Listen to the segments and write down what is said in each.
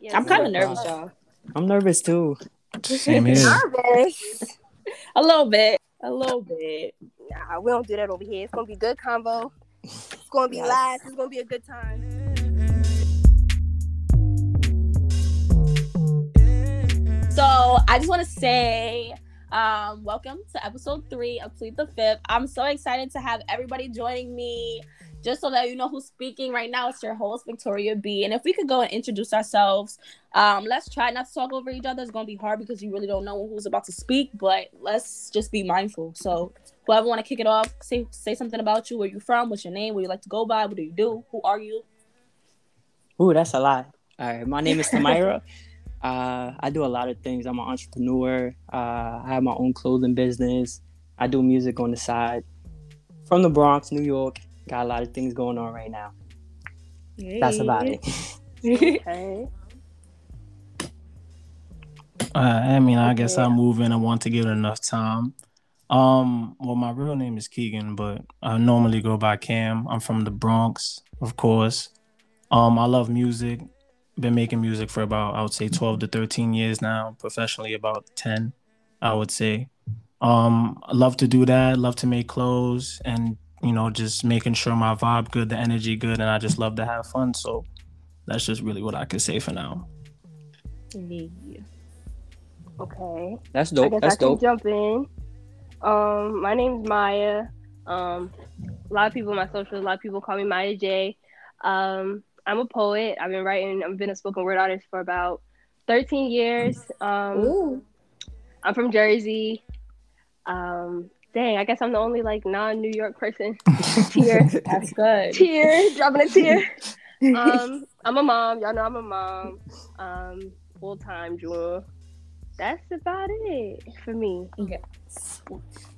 Yes, I'm kind of nervous, y'all. I'm nervous too. Same here. nervous. a little bit. A little bit. Nah, we don't do that over here. It's gonna be good convo. It's gonna be yes. last. It's gonna be a good time. So I just want to say um, welcome to episode three of Plead the Fifth. I'm so excited to have everybody joining me. Just so that you know who's speaking right now, it's your host, Victoria B. And if we could go and introduce ourselves, um, let's try not to talk over each other. It's going to be hard because you really don't know who's about to speak, but let's just be mindful. So, whoever want to kick it off, say say something about you, where you from, what's your name, where you like to go by, what do you do, who are you? Ooh, that's a lot. All right, my name is Tamira. Uh, I do a lot of things. I'm an entrepreneur. Uh, I have my own clothing business. I do music on the side. From the Bronx, New York. Got a lot of things going on right now. Hey. That's about it. okay. Uh, I mean, I guess I'm moving. I want to give it enough time. Um, well, my real name is Keegan, but I normally go by Cam. I'm from the Bronx, of course. Um, I love music been making music for about I would say 12 to 13 years now, professionally about 10, I would say. Um, I love to do that, love to make clothes and you know, just making sure my vibe good, the energy good, and I just love to have fun. So that's just really what I could say for now. Yeah. Okay. That's dope. I guess that's I can dope. jump in. Um, my name's Maya. Um, a lot of people in my socials, a lot of people call me Maya J. Um, I'm a poet. I've been writing. I've been a spoken word artist for about 13 years. Um, I'm from Jersey. Um, dang, I guess I'm the only like non-New York person here. That's good. Tear, dropping a tear. um, I'm a mom. Y'all know I'm a mom. Um, full time jewel. That's about it for me. Yes.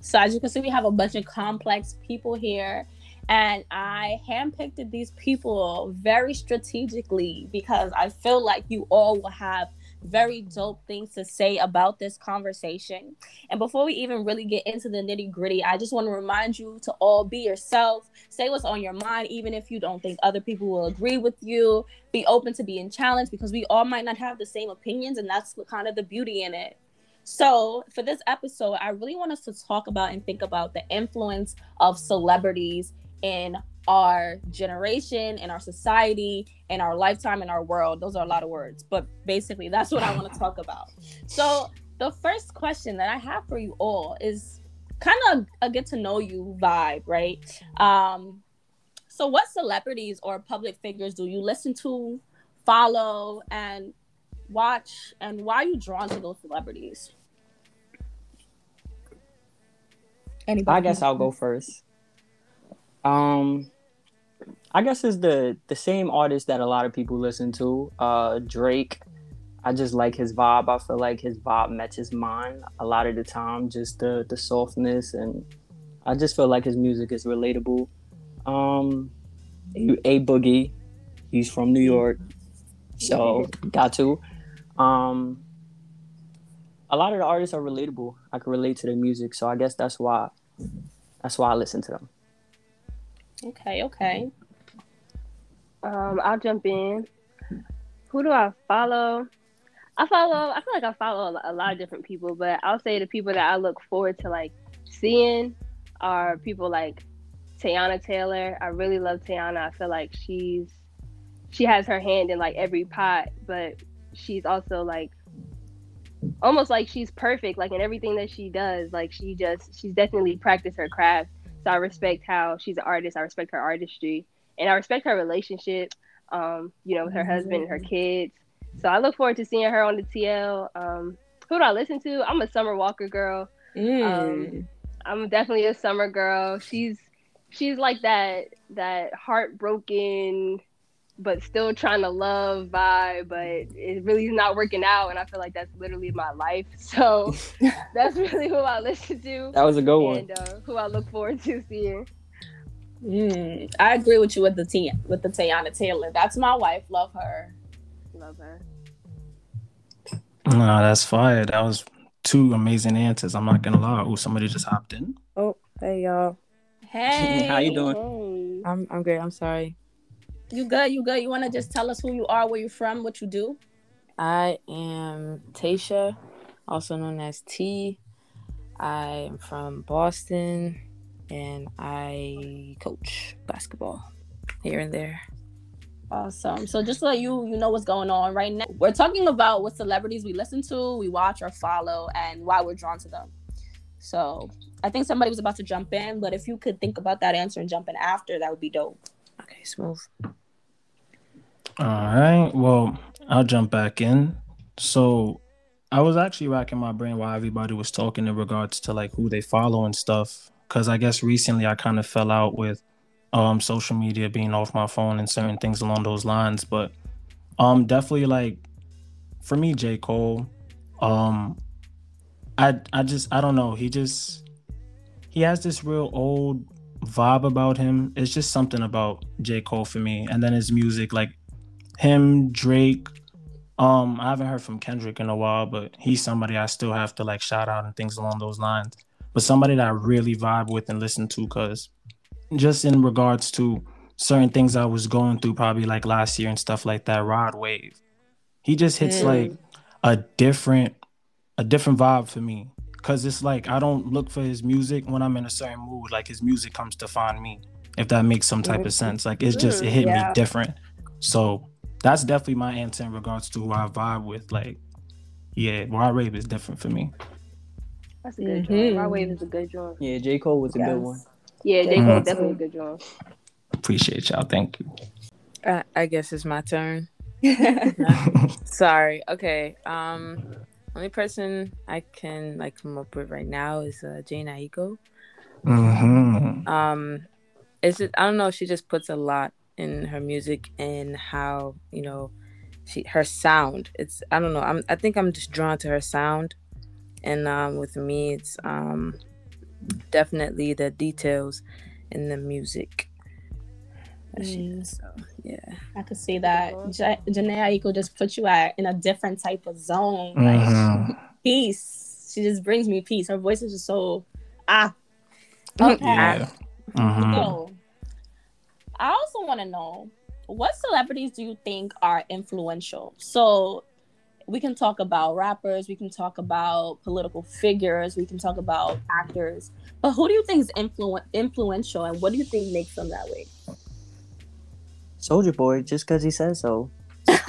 So as you can see, we have a bunch of complex people here. And I handpicked these people very strategically because I feel like you all will have very dope things to say about this conversation. And before we even really get into the nitty gritty, I just want to remind you to all be yourself. Say what's on your mind, even if you don't think other people will agree with you. Be open to being challenged because we all might not have the same opinions, and that's kind of the beauty in it. So, for this episode, I really want us to talk about and think about the influence of celebrities in our generation, and our society, and our lifetime, and our world. Those are a lot of words, but basically, that's what I want to talk about. So, the first question that I have for you all is kind of a get to know you vibe, right? Um, so, what celebrities or public figures do you listen to, follow, and watch, and why are you drawn to those celebrities? Anybody? I guess I'll go first. Um, I guess it's the the same artist that a lot of people listen to. Uh, Drake. I just like his vibe. I feel like his vibe matches mine a lot of the time. Just the the softness and I just feel like his music is relatable. Um, A Boogie, he's from New York, so got to. Um, a lot of the artists are relatable. I can relate to their music, so I guess that's why that's why I listen to them. Okay, okay. Um, I'll jump in. Who do I follow? I follow. I feel like I follow a lot of different people, but I'll say the people that I look forward to like seeing are people like Teyana Taylor. I really love Teyana. I feel like she's she has her hand in like every pot, but she's also like almost like she's perfect like in everything that she does. Like she just she's definitely practiced her craft so I respect how she's an artist. I respect her artistry, and I respect her relationship. Um, you know, with her husband and her kids. So I look forward to seeing her on the TL. Um, who do I listen to? I'm a Summer Walker girl. Mm. Um, I'm definitely a Summer girl. She's she's like that that heartbroken but still trying to love vibe, but it really is not working out. And I feel like that's literally my life. So that's really who I listen to. That was a good one. And uh, who I look forward to seeing. Mm, I agree with you with the T with the Teyana Taylor. That's my wife. Love her. Love her. No, that's fire. That was two amazing answers. I'm not gonna lie. Oh, somebody just hopped in. Oh, hey y'all. Hey. How you doing? Hey. I'm I'm great. I'm sorry. You good? You good? You want to just tell us who you are, where you're from, what you do? I am Tasha, also known as T. I am from Boston and I coach basketball here and there. Awesome. So just so that you you know what's going on right now, we're talking about what celebrities we listen to, we watch or follow, and why we're drawn to them. So I think somebody was about to jump in, but if you could think about that answer and jump in after, that would be dope. Okay, smooth. All right. Well, I'll jump back in. So I was actually racking my brain while everybody was talking in regards to like who they follow and stuff. Cause I guess recently I kind of fell out with um social media being off my phone and certain things along those lines. But um definitely like for me, J. Cole, um I I just I don't know. He just he has this real old vibe about him. It's just something about J. Cole for me. And then his music, like him, Drake. Um, I haven't heard from Kendrick in a while, but he's somebody I still have to like shout out and things along those lines. But somebody that I really vibe with and listen to, cause just in regards to certain things I was going through probably like last year and stuff like that, Rod Wave. He just hits mm. like a different a different vibe for me. Cause it's like I don't look for his music when I'm in a certain mood. Like his music comes to find me, if that makes some type of sense. Like it's just it hit yeah. me different. So that's definitely my answer in regards to who I vibe with. Like, yeah, Rod Wave is different for me. That's a good mm-hmm. Rod Wave is a good joint. Yeah, J. Cole was a yes. good one. Yeah, J. Cole mm-hmm. definitely a good joint. Appreciate y'all. Thank you. Uh, I guess it's my turn. Sorry. Okay. Um, only person I can like come up with right now is uh, Jhené Aiko. Mm-hmm. Um, it's just, I don't know. She just puts a lot in her music and how you know she her sound. It's I don't know. I'm I think I'm just drawn to her sound, and um, with me, it's um, definitely the details in the music. Mm. So yeah, I could see that. J- Jhené Aiko just puts you at in a different type of zone, mm-hmm. like peace. She just brings me peace. Her voice is just so ah. Okay. Yeah. Mm-hmm. So, I also want to know what celebrities do you think are influential? So we can talk about rappers, we can talk about political figures, we can talk about actors, but who do you think is influ- influential and what do you think makes them that way? Soulja Boy, just because he says so. That's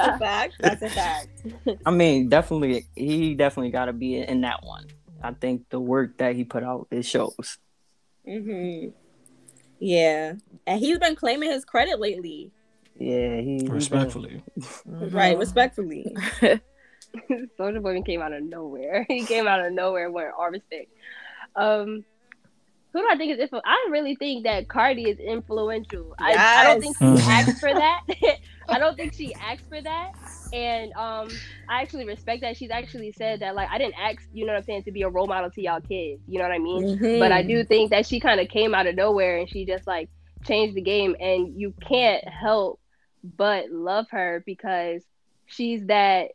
a fact. That's a fact. I mean, definitely, he definitely got to be in that one. I think the work that he put out it shows. Mhm. Yeah, and he's been claiming his credit lately. Yeah, he respectfully. right, respectfully. Soulja Boy came out of nowhere. He came out of nowhere wearing Armistice. Um, who do I think is influential? I really think that Cardi is influential. Yes. I, I, don't think she mm-hmm. asked for that. I don't think she asked for that. And um, I actually respect that. She's actually said that, like, I didn't ask, you know what I'm saying, to be a role model to y'all kids. You know what I mean? Mm-hmm. But I do think that she kind of came out of nowhere and she just, like, changed the game. And you can't help but love her because she's that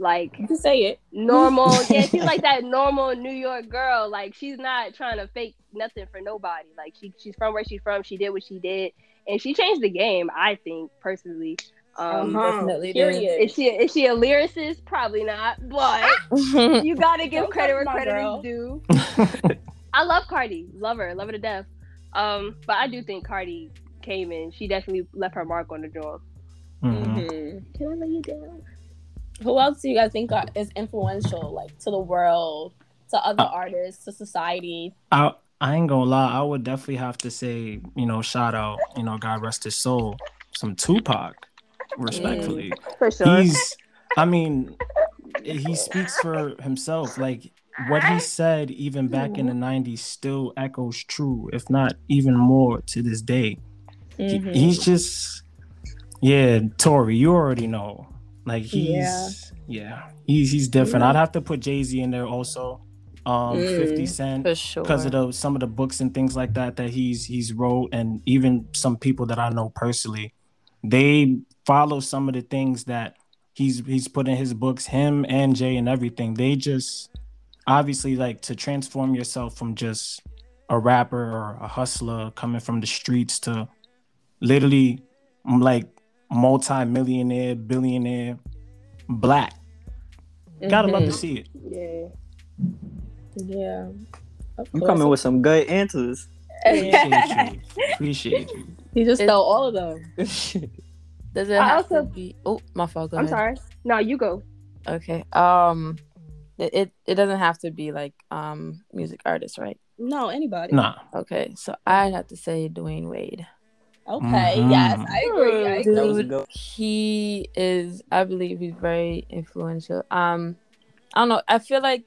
like you say it. normal yeah she's like that normal new york girl. Like she's not trying to fake nothing for nobody. Like she she's from where she's from. She did what she did. And she changed the game i think personally. Um uh-huh. definitely is she is she a lyricist? Probably not but you gotta give Don't credit where credit girl. is due. I love cardi. Love her. Love her to death. Um but i do think cardi came in she definitely left her mark on the joint mm-hmm. mm-hmm. can i let you down who else do you guys think are, is influential, like to the world, to other uh, artists, to society? I I ain't gonna lie, I would definitely have to say, you know, shout out, you know, God rest his soul, some Tupac, respectfully. Mm, for sure. He's, I mean, he speaks for himself. Like what he said, even back in the '90s, still echoes true, if not even more to this day. Mm-hmm. He, he's just, yeah, Tori, you already know. Like he's yeah, yeah he's he's different. Yeah. I'd have to put Jay Z in there also. Um, mm, 50 Cent because sure. of the some of the books and things like that that he's he's wrote, and even some people that I know personally, they follow some of the things that he's he's put in his books. Him and Jay and everything. They just obviously like to transform yourself from just a rapper or a hustler coming from the streets to literally like multi-millionaire, billionaire, black. Mm-hmm. Gotta love to mm-hmm. see it. Yeah. Yeah. You coming with some good answers. Appreciate you. Appreciate you. He just stole all of them. Does it I have also, to be? Oh, my fault. Go I'm ahead. sorry. No, you go. Okay. Um, it, it it doesn't have to be like um music artist, right? No, anybody. Nah. Okay, so I'd have to say Dwyane Wade. Okay. Mm-hmm. Yes, I agree. I agree. Dude, he is. I believe he's very influential. Um, I don't know. I feel like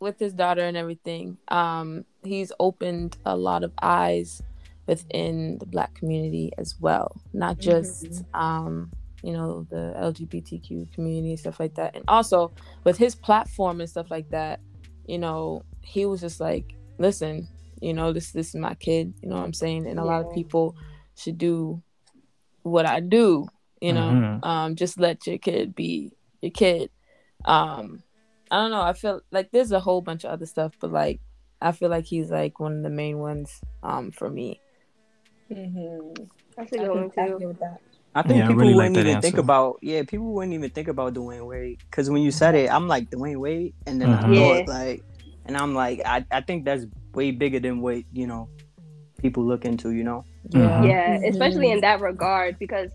with his daughter and everything, um, he's opened a lot of eyes within the black community as well not just mm-hmm. um you know the lgbtq community stuff like that and also with his platform and stuff like that you know he was just like listen you know this this is my kid you know what i'm saying and a yeah. lot of people should do what i do you know mm-hmm. um just let your kid be your kid um i don't know i feel like there's a whole bunch of other stuff but like i feel like he's like one of the main ones um for me Mm-hmm. That's a good one too. With that. I think yeah, people I really wouldn't like even answer. think about yeah, people wouldn't even think about Dwyane Wade because when you said it, I'm like Dwyane Wade, and then mm-hmm. I thought yeah. like, and I'm like, I, I think that's way bigger than what you know people look into, you know. Yeah, mm-hmm. yeah, especially in that regard because,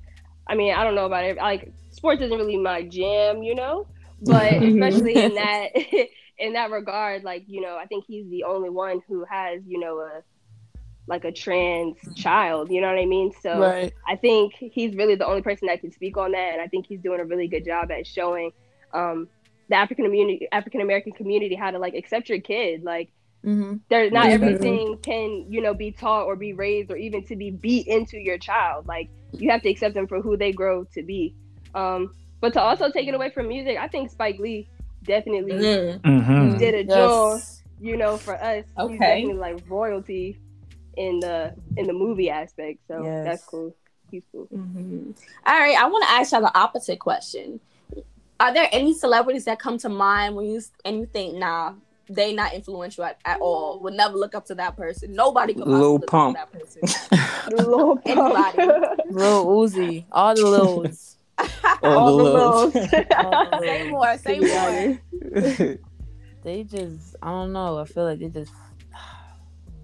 I mean, I don't know about it. Like sports isn't really my jam, you know, but especially in that in that regard, like you know, I think he's the only one who has you know a like a trans child. You know what I mean? So right. I think he's really the only person that can speak on that, and I think he's doing a really good job at showing um, the African community, African American community, how to like accept your kid. Like, mm-hmm. there's not mm-hmm. everything can you know be taught or be raised or even to be beat into your child. Like, you have to accept them for who they grow to be. Um, but to also take it away from music, I think Spike Lee definitely mm-hmm. did a job. You know, for us, okay. he's definitely like royalty in the in the movie aspect. So yes. that's cool. He's cool. Mm-hmm. All right, I want to ask y'all the opposite question. Are there any celebrities that come to mind when you and you think, nah, they not influential at, at all? Would never look up to that person. Nobody could Lil Pump. that person. Lil Pump. Lil Uzi. All the Lils. all, all the Lils. Lils. say more. Say more. they just, I don't know. I feel like they just.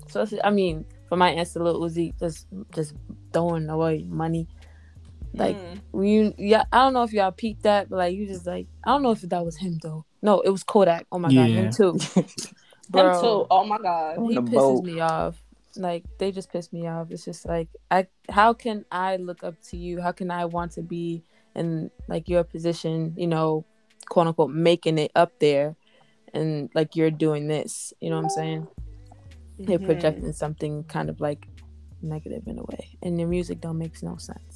So I mean, for my answer, Lil Uzi just just throwing away money. Like mm. you, yeah, I don't know if y'all peeped that, but like you just like I don't know if that was him though. No, it was Kodak. Oh my yeah. god, him too. Bro, him too. Oh my god, he pisses boat. me off. Like they just piss me off. It's just like I, how can I look up to you? How can I want to be in like your position? You know, quote unquote, making it up there, and like you're doing this. You know what I'm saying? they're projecting something kind of like negative in a way and the music don't makes no sense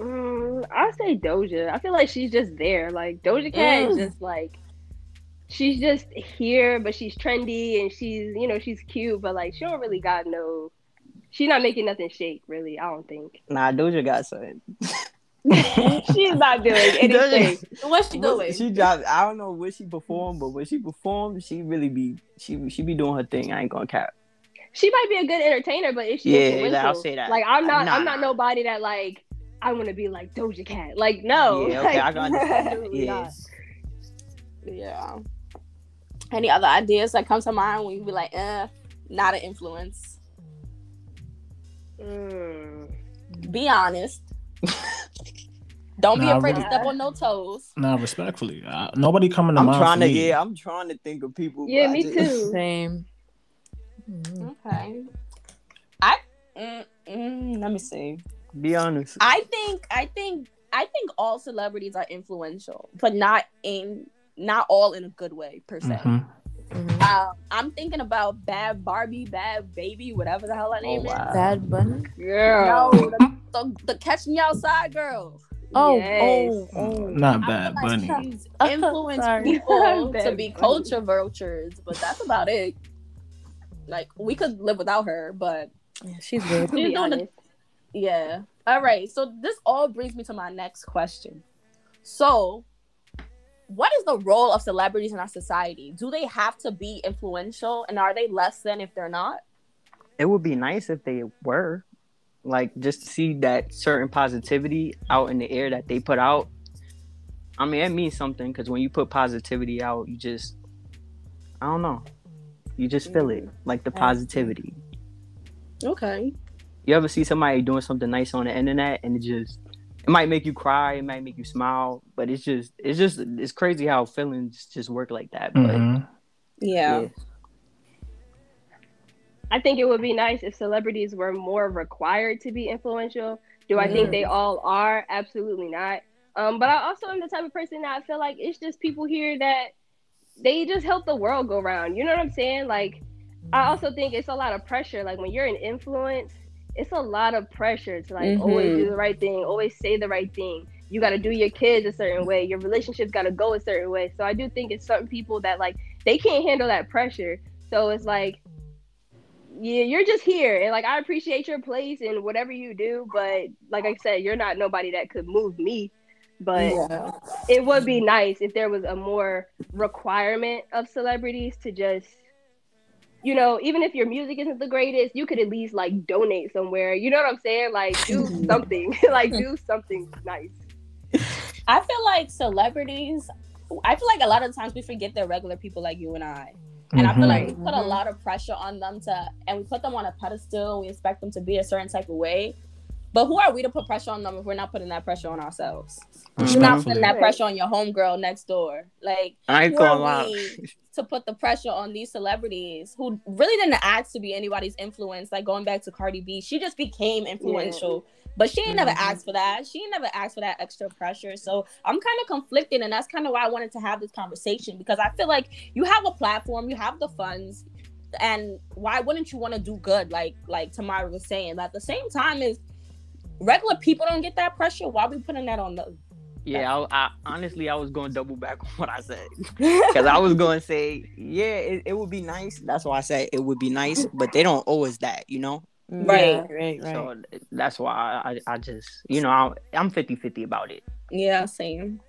um, i say doja i feel like she's just there like doja cat mm. is just like she's just here but she's trendy and she's you know she's cute but like she don't really got no she's not making nothing shake really i don't think nah doja got something She's not doing anything. What's she doing? She dropped. I don't know what she performed, but when she performed, she really be she she be doing her thing. I ain't gonna cap. She might be a good entertainer, but if she yeah, I'll say that. Like I'm not nah. I'm not nobody that like I want to be like Doja Cat. Like no. Yeah, okay, like, I got yeah. yeah. Any other ideas that come to mind when you be like, eh, not an influence? Mm. Be honest. Don't be afraid to step on no toes. Nah, respectfully, uh, nobody coming to I'm mind. Trying to, me. yeah, I'm trying to think of people. Yeah, me too. Same. Mm-hmm. Okay. I mm, mm, let me see. Be honest. I think I think I think all celebrities are influential, but not in not all in a good way per se. Mm-hmm. Mm-hmm. Um, I'm thinking about Bad Barbie, Bad Baby, whatever the hell her name oh, wow. is. Bad Bunny. Yeah. No, the, the, the Catch Me Outside girl. Oh, yes. oh, oh, not bad, like Bunny. Influence people to be culture vultures, but that's about it. Like we could live without her, but yeah, she's good. She's doing the, yeah. All right. So this all brings me to my next question. So, what is the role of celebrities in our society? Do they have to be influential, and are they less than if they're not? It would be nice if they were like just to see that certain positivity out in the air that they put out. I mean, it means something because when you put positivity out, you just, I don't know, you just feel it, like the positivity. Okay. You ever see somebody doing something nice on the internet and it just, it might make you cry, it might make you smile, but it's just, it's just, it's crazy how feelings just work like that. But mm-hmm. yeah. yeah. I think it would be nice if celebrities were more required to be influential. Do I mm. think they all are? Absolutely not. Um, but I also am the type of person that I feel like it's just people here that they just help the world go round. You know what I'm saying? Like, I also think it's a lot of pressure. Like when you're an influence, it's a lot of pressure to like mm-hmm. always do the right thing, always say the right thing. You got to do your kids a certain way. Your relationships got to go a certain way. So I do think it's certain people that like they can't handle that pressure. So it's like yeah, you're just here, and like I appreciate your place and whatever you do, but like I said, you're not nobody that could move me. But yeah. it would be nice if there was a more requirement of celebrities to just, you know, even if your music isn't the greatest, you could at least like donate somewhere. You know what I'm saying? Like do something, like do something nice. I feel like celebrities. I feel like a lot of times we forget they're regular people like you and I. And mm-hmm. I feel like we put a mm-hmm. lot of pressure on them to, and we put them on a pedestal. We expect them to be a certain type of way. But who are we to put pressure on them if we're not putting that pressure on ourselves? You're not putting that pressure on your homegirl next door. Like, I ain't gonna lie. To put the pressure on these celebrities who really didn't ask to be anybody's influence. Like going back to Cardi B, she just became influential. Yeah but she ain't never mm-hmm. asked for that. She ain't never asked for that extra pressure. So I'm kind of conflicted, and that's kind of why I wanted to have this conversation because I feel like you have a platform, you have the funds, and why wouldn't you want to do good? Like like Tamara was saying. But at the same time, is regular people don't get that pressure. Why are we putting that on the yeah, I, I, honestly I was going to double back on what I said because I was going to say yeah, it, it would be nice. That's why I said it would be nice, but they don't owe us that, you know. Right, yeah. right, right. So that's why I, I just, you know, I, I'm 50 50 about it. Yeah, same.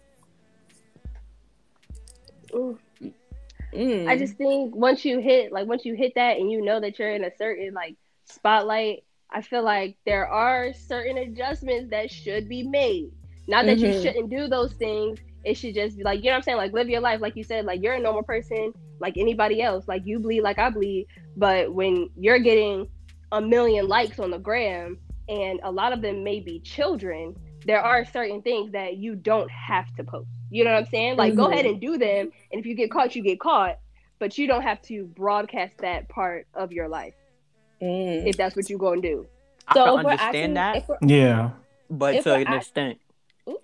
Mm. I just think once you hit, like, once you hit that and you know that you're in a certain, like, spotlight, I feel like there are certain adjustments that should be made. Not that mm-hmm. you shouldn't do those things. It should just be like, you know what I'm saying? Like, live your life. Like you said, like, you're a normal person, like anybody else. Like, you bleed like I bleed. But when you're getting a million likes on the gram and a lot of them may be children, there are certain things that you don't have to post. You know what I'm saying? Like, mm-hmm. go ahead and do them. And if you get caught, you get caught. But you don't have to broadcast that part of your life mm. if that's what you're going to do. So I understand asking, that. Yeah. But to an extent.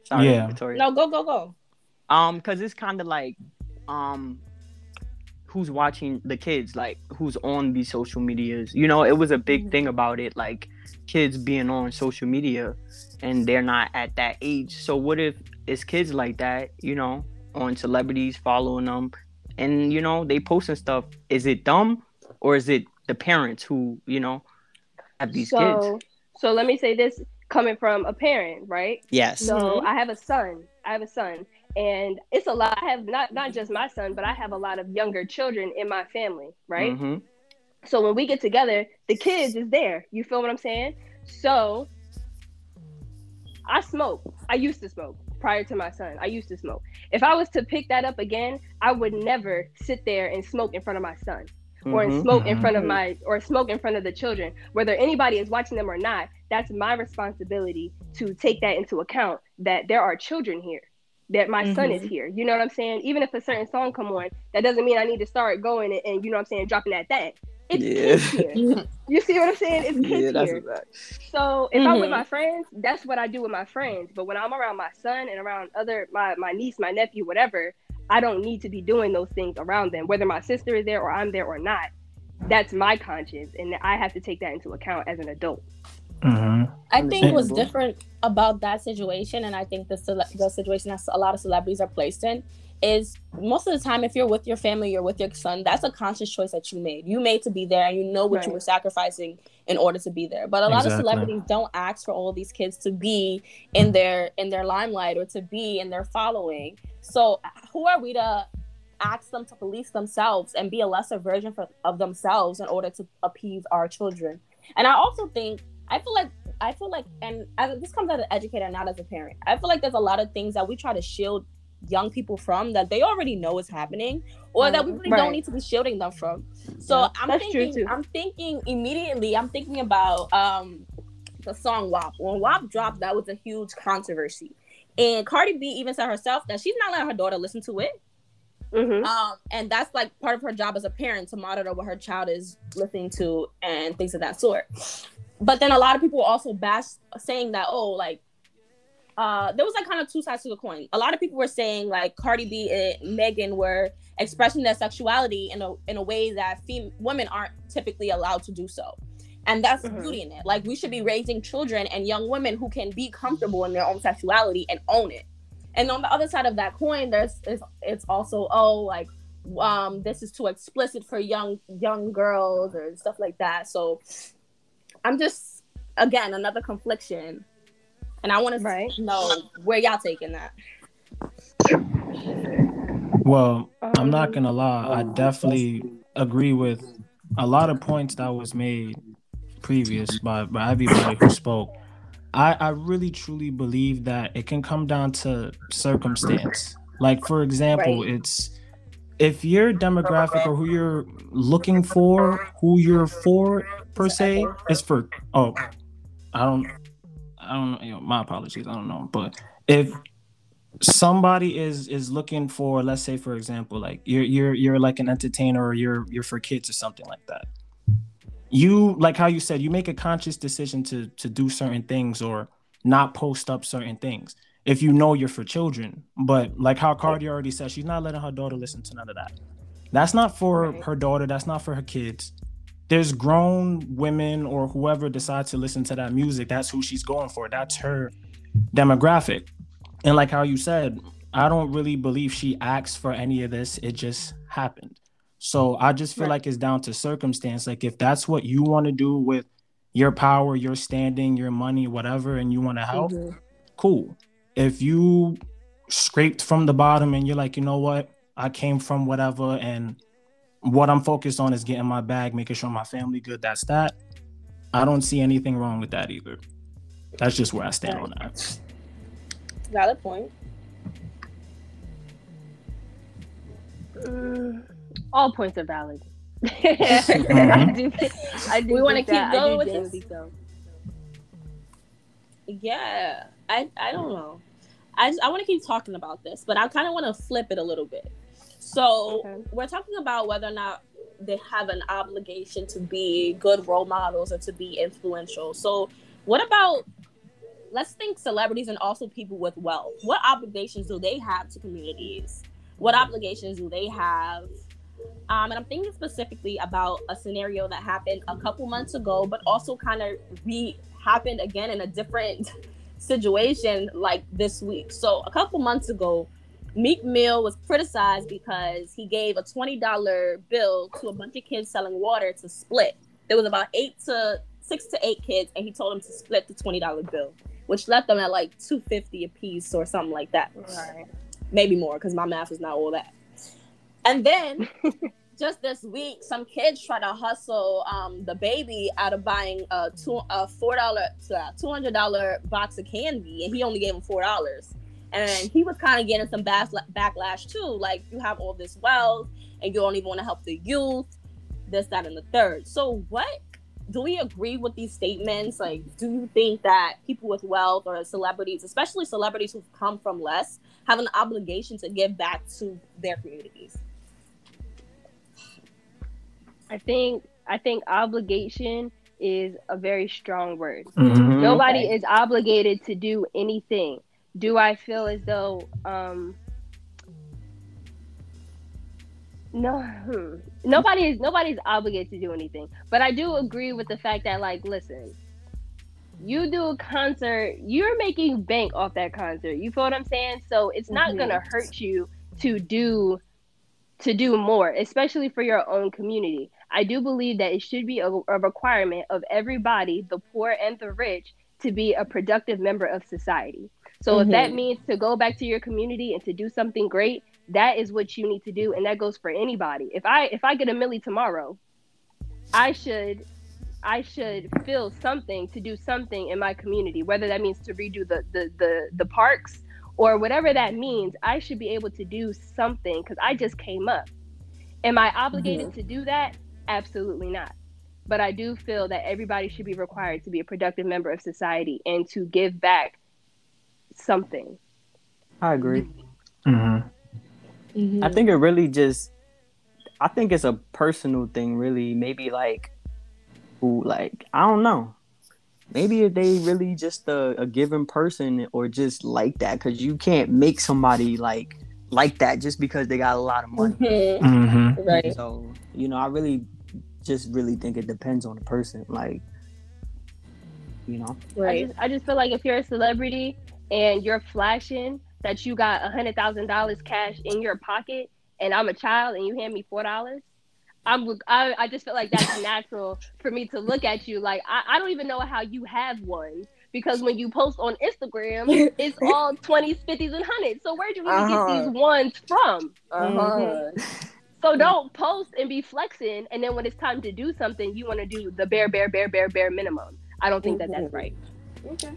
Sorry, yeah. Victoria. No, go, go, go. Um, because it's kind of like, um, who's watching the kids, like who's on these social medias. You know, it was a big mm-hmm. thing about it, like kids being on social media and they're not at that age. So what if it's kids like that, you know, on celebrities following them and you know, they posting stuff. Is it dumb or is it the parents who, you know, have these so, kids? So let me say this coming from a parent, right? Yes. So mm-hmm. I have a son. I have a son and it's a lot i have not not just my son but i have a lot of younger children in my family right mm-hmm. so when we get together the kids is there you feel what i'm saying so i smoke i used to smoke prior to my son i used to smoke if i was to pick that up again i would never sit there and smoke in front of my son or mm-hmm. smoke in front of mm-hmm. my or smoke in front of the children whether anybody is watching them or not that's my responsibility to take that into account that there are children here that my mm-hmm. son is mm-hmm. here. You know what I'm saying? Even if a certain song come on, that doesn't mean I need to start going and, and you know what I'm saying, dropping at that. It's yeah. kids here. you see what I'm saying? It's kids yeah, here. So if mm-hmm. I'm with my friends, that's what I do with my friends. But when I'm around my son and around other my my niece, my nephew, whatever, I don't need to be doing those things around them, whether my sister is there or I'm there or not. That's my conscience, and I have to take that into account as an adult. Mm-hmm. I think what's different about that situation, and I think the cele- the situation that a lot of celebrities are placed in, is most of the time if you're with your family, you're with your son. That's a conscious choice that you made. You made to be there, and you know what right. you were sacrificing in order to be there. But a lot exactly. of celebrities don't ask for all these kids to be in their in their limelight or to be in their following. So who are we to ask them to police themselves and be a lesser version for, of themselves in order to appease our children? And I also think I feel like I feel like, and as, this comes as an educator, not as a parent. I feel like there's a lot of things that we try to shield young people from that they already know is happening, or that we really right. don't need to be shielding them from. So yeah, I'm thinking, I'm thinking immediately. I'm thinking about um the song WAP. When WAP dropped, that was a huge controversy, and Cardi B even said herself that she's not letting her daughter listen to it. Mm-hmm. Um, and that's like part of her job as a parent to monitor what her child is listening to and things of that sort. But then a lot of people also bash saying that, oh, like uh, there was like kind of two sides to the coin. A lot of people were saying like Cardi B and Megan were expressing their sexuality in a in a way that fem- women aren't typically allowed to do so, and that's mm-hmm. beauty in it. Like we should be raising children and young women who can be comfortable in their own sexuality and own it. And on the other side of that coin, there's it's, it's also oh like um this is too explicit for young young girls or stuff like that. So I'm just again another confliction and I want right. to know where y'all taking that. Well, I'm not gonna lie. I definitely agree with a lot of points that was made previous by, by everybody who spoke. I, I really truly believe that it can come down to circumstance. Like for example, right. it's if your demographic or who you're looking for, who you're for per se, is for oh, I don't I don't know. You know, my apologies. I don't know, but if somebody is is looking for, let's say, for example, like you're you're you're like an entertainer or you're you're for kids or something like that. You like how you said you make a conscious decision to to do certain things or not post up certain things if you know you're for children. But like how Cardi already said, she's not letting her daughter listen to none of that. That's not for right. her daughter. That's not for her kids there's grown women or whoever decides to listen to that music that's who she's going for that's her demographic and like how you said i don't really believe she asked for any of this it just happened so i just feel right. like it's down to circumstance like if that's what you want to do with your power your standing your money whatever and you want to help mm-hmm. cool if you scraped from the bottom and you're like you know what i came from whatever and what I'm focused on is getting my bag, making sure my family good. That's that. I don't see anything wrong with that either. That's just where I stand on that. Valid point. Mm, all points are valid. mm-hmm. I do, I do we want to keep going with this. So. Yeah, I I don't know. I I want to keep talking about this, but I kind of want to flip it a little bit. So okay. we're talking about whether or not they have an obligation to be good role models or to be influential. So what about let's think celebrities and also people with wealth. What obligations do they have to communities? What obligations do they have? Um, and I'm thinking specifically about a scenario that happened a couple months ago, but also kind of re happened again in a different situation like this week. So a couple months ago, Meek Mill was criticized because he gave a $20 bill to a bunch of kids selling water to split. There was about eight to six to eight kids, and he told them to split the $20 bill, which left them at like 250 a piece or something like that. Right. Maybe more, because my math is not all that. And then just this week, some kids try to hustle um, baby out of buying a, two, a four dollar, two hundred dollar box of candy, and he only gave him four dollars and he was kind of getting some backlash too. Like you have all this wealth and you don't even want to help the youth, this, that, and the third. So what do we agree with these statements? Like, do you think that people with wealth or celebrities, especially celebrities who've come from less, have an obligation to give back to their communities? I think I think obligation is a very strong word. Mm-hmm. Nobody okay. is obligated to do anything do I feel as though um no hmm, nobody is nobody's obligated to do anything. But I do agree with the fact that like listen, you do a concert, you're making bank off that concert. You feel what I'm saying? So it's not mm-hmm. gonna hurt you to do to do more, especially for your own community. I do believe that it should be a, a requirement of everybody, the poor and the rich, to be a productive member of society. So mm-hmm. if that mm-hmm. means to go back to your community and to do something great, that is what you need to do, and that goes for anybody. If I if I get a milli tomorrow, I should I should feel something to do something in my community, whether that means to redo the the the, the parks or whatever that means. I should be able to do something because I just came up. Am I obligated mm-hmm. to do that? Absolutely not. But I do feel that everybody should be required to be a productive member of society and to give back something. I agree. Mm-hmm. Mm-hmm. I think it really just, I think it's a personal thing, really. Maybe like, who, like, I don't know. Maybe if they really just a, a given person or just like that, because you can't make somebody like like that just because they got a lot of money. Mm-hmm. mm-hmm. Right. So, you know, I really just really think it depends on the person. Like, you know, right. I just, I just feel like if you're a celebrity and you're flashing that you got a hundred thousand dollars cash in your pocket, and I'm a child and you hand me four dollars, I'm I, I just feel like that's natural for me to look at you like I, I don't even know how you have one because when you post on Instagram, it's all 20s, 50s, and 100s. So where'd you even uh-huh. get these ones from? Uh-huh. Mm-hmm. So don't post and be flexing, and then when it's time to do something, you want to do the bare, bare, bare, bare, bare minimum. I don't think mm-hmm. that that's right. Okay.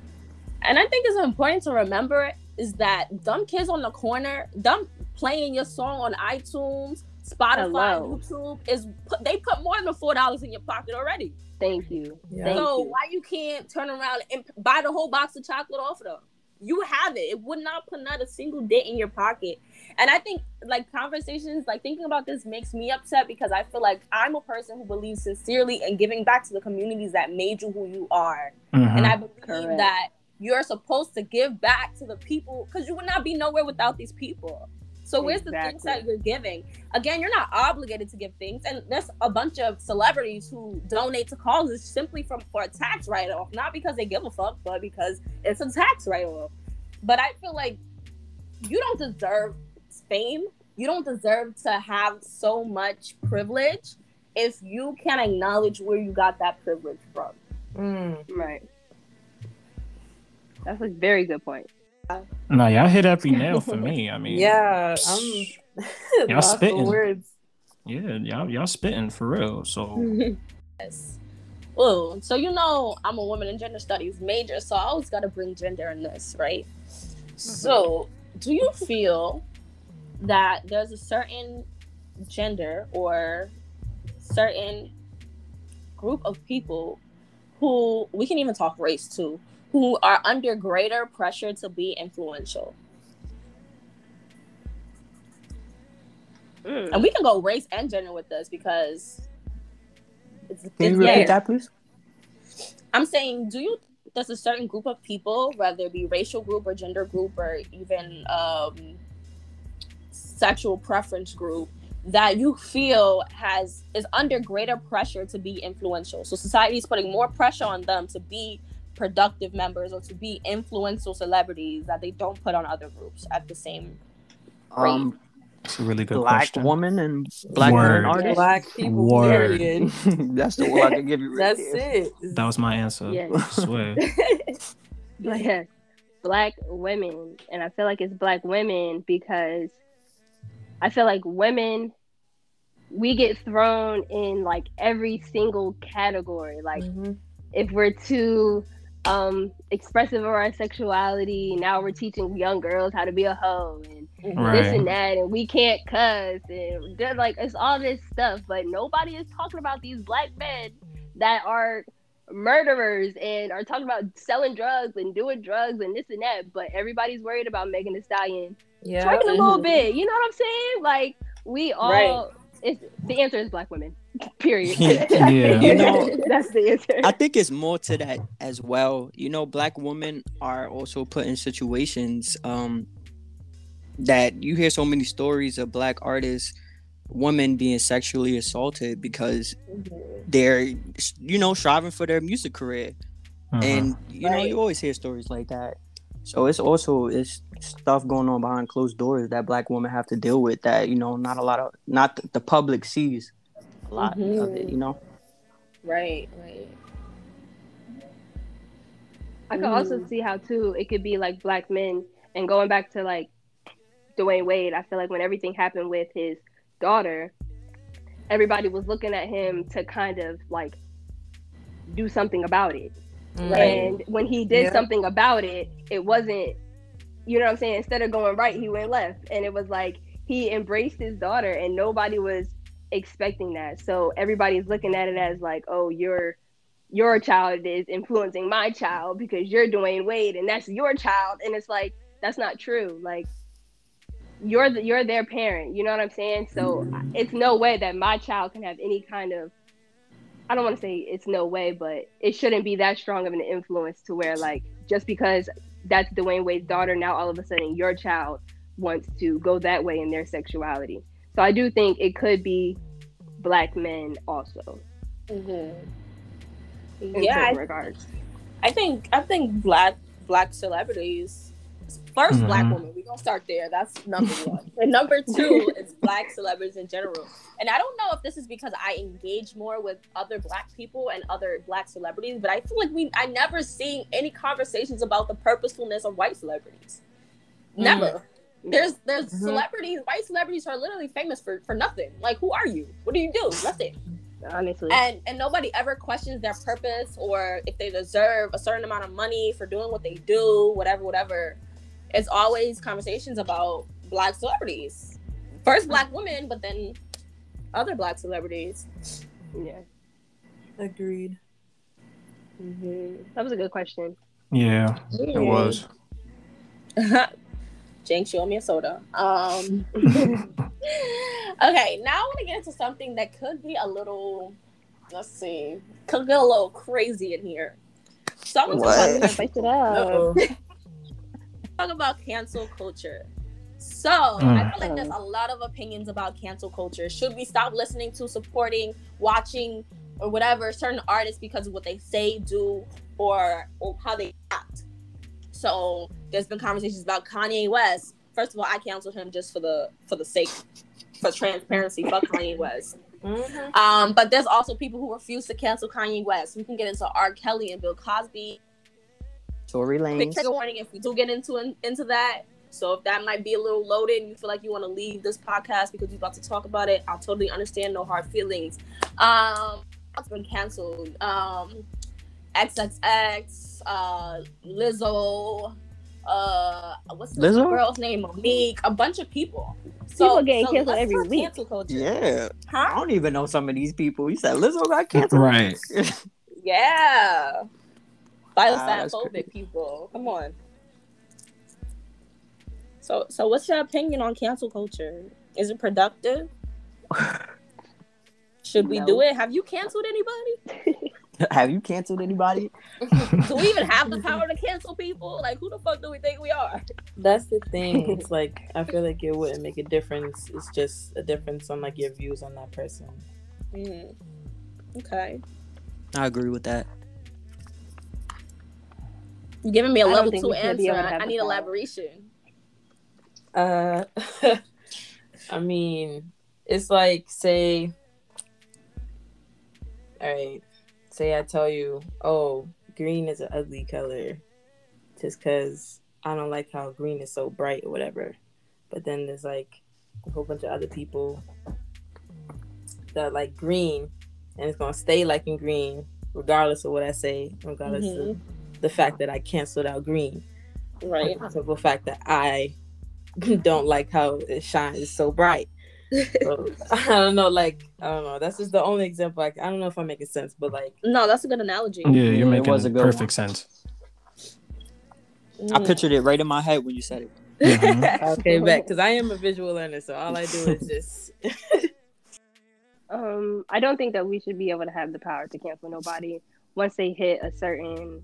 And I think it's important to remember is that dumb kids on the corner, dumb playing your song on iTunes, Spotify, Hello. YouTube is put, they put more than four dollars in your pocket already. Thank you. Yeah. Thank so you. why you can't turn around and buy the whole box of chocolate off of them? You have it. It would not put not a single dent in your pocket. And I think like conversations, like thinking about this makes me upset because I feel like I'm a person who believes sincerely in giving back to the communities that made you who you are. Mm-hmm. And I believe Correct. that you're supposed to give back to the people because you would not be nowhere without these people. So where's exactly. the things that you're giving? Again, you're not obligated to give things, and there's a bunch of celebrities who donate to causes simply from for a tax write-off, not because they give a fuck, but because it's a tax write-off. But I feel like you don't deserve fame. You don't deserve to have so much privilege if you can't acknowledge where you got that privilege from. Mm. Right. That's a very good point. No, y'all hit every nail for me. I mean, yeah, I'm y'all spitting words. Yeah, y'all y'all spitting for real. So yes. Well, so you know I'm a woman in gender studies major, so I always got to bring gender in this, right? Mm-hmm. So, do you feel that there's a certain gender or certain group of people who we can even talk race to who are under greater pressure to be influential. Mm. And we can go race and gender with this because it's, Can you repeat yeah. that, please? I'm saying, do you there's a certain group of people, whether it be racial group or gender group or even um, sexual preference group, that you feel has is under greater pressure to be influential. So society is putting more pressure on them to be productive members or to be influential celebrities that they don't put on other groups at the same rate? Um, it's a really good black question. woman and black women artists. Black people. Word. That's the one I can give you. Right That's there. it. That was my answer. Yes. I swear. yeah, black women, and I feel like it's black women because I feel like women we get thrown in like every single category. Like mm-hmm. if we're too um expressive of our sexuality. Now we're teaching young girls how to be a hoe and right. this and that, and we can't cuss and like it's all this stuff. But nobody is talking about these black men that are murderers and are talking about selling drugs and doing drugs and this and that. But everybody's worried about Megan Thee Stallion yeah. twerking a little bit. You know what I'm saying? Like we all. Right. It's, the answer is black women. Period. yeah. You know, that's the answer. I think it's more to that as well. You know, black women are also put in situations um, that you hear so many stories of black artists, women being sexually assaulted because mm-hmm. they're, you know, striving for their music career. Uh-huh. And you right. know, you always hear stories like that. So it's also it's stuff going on behind closed doors that black women have to deal with that you know not a lot of not the public sees a lot mm-hmm. of it, you know. Right, right. I could mm. also see how too it could be like black men and going back to like Dwyane Wade, I feel like when everything happened with his daughter, everybody was looking at him to kind of like do something about it. Mm. Right. And when he did yeah. something about it, it wasn't, you know what I'm saying? Instead of going right, he went left. And it was like he embraced his daughter and nobody was expecting that. So everybody's looking at it as like, oh, your your child is influencing my child because you're Dwyane Wade and that's your child. And it's like, that's not true. Like you're the, you're their parent. You know what I'm saying? So it's no way that my child can have any kind of I don't want to say it's no way, but it shouldn't be that strong of an influence to where like just because that's Dwyane Wade's daughter, now all of a sudden your child wants to go that way in their sexuality. So I do think it could be black men also. Mm-hmm. Yeah, I, regards. I think I think black black celebrities 1st mm-hmm. black woman. We're gonna start there. That's number one. and number two is black celebrities in general. And I don't know if this is because I engage more with other black people and other black celebrities, but I feel like we I never seen any conversations about the purposefulness of white celebrities. Never. Mm-hmm. There's there's mm-hmm. celebrities, white celebrities are literally famous for for nothing. Like who are you? What do you do? Nothing honestly. And and nobody ever questions their purpose or if they deserve a certain amount of money for doing what they do, whatever, whatever it's always conversations about black celebrities. First black women, but then other black celebrities. Yeah. Agreed. Mm-hmm. That was a good question. Yeah, it was. Jinx, you show me a soda. Um, okay, now I want to get into something that could be a little, let's see, could get a little crazy in here. So I'm going to spice it up talk about cancel culture. So mm. I feel like there's a lot of opinions about cancel culture. Should we stop listening to, supporting, watching, or whatever certain artists because of what they say, do, or or how they act? So there's been conversations about Kanye West. First of all, I canceled him just for the for the sake for transparency. Fuck Kanye West. Mm-hmm. Um, but there's also people who refuse to cancel Kanye West. We can get into R. Kelly and Bill Cosby Tory Lanez. Trigger warning if we do get into into that. So if that might be a little loaded and you feel like you want to leave this podcast because we're about to talk about it, I'll totally understand. No hard feelings. Um, it's been canceled. Um, XXX, uh, Lizzo, uh, what's the Lizzo? girl's name? Monique. A bunch of people. So, people getting so canceled every week. Cancel Yeah. Huh? I don't even know some of these people. You said Lizzo got canceled. Right. yeah. Biophobic ah, people. Come on. So, so what's your opinion on cancel culture? Is it productive? Should we no. do it? Have you canceled anybody? have you canceled anybody? do we even have the power to cancel people? Like, who the fuck do we think we are? That's the thing. It's like I feel like it wouldn't make a difference. It's just a difference on like your views on that person. Mm. Okay. I agree with that. You're giving me a level two answer. I need elaboration. Uh, I mean, it's like say, all right, say I tell you, oh, green is an ugly color, just because I don't like how green is so bright or whatever. But then there's like a whole bunch of other people that like green, and it's gonna stay liking green regardless of what I say, regardless mm-hmm. of the fact that I canceled out green. Right. So the fact that I don't like how it shines so bright. So, I don't know, like I don't know. That's just the only example. I, I don't know if I'm making sense, but like no, that's a good analogy. Yeah, you're making was a perfect one. sense. I pictured it right in my head when you said it. Mm-hmm. okay, back because I am a visual learner, so all I do is just. um, I don't think that we should be able to have the power to cancel nobody once they hit a certain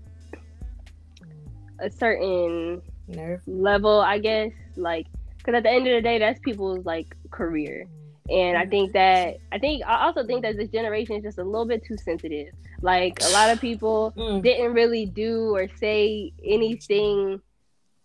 a certain Nerve. level, I guess. Like, because at the end of the day, that's people's like career. And I think that I think I also think that this generation is just a little bit too sensitive. Like a lot of people mm. didn't really do or say anything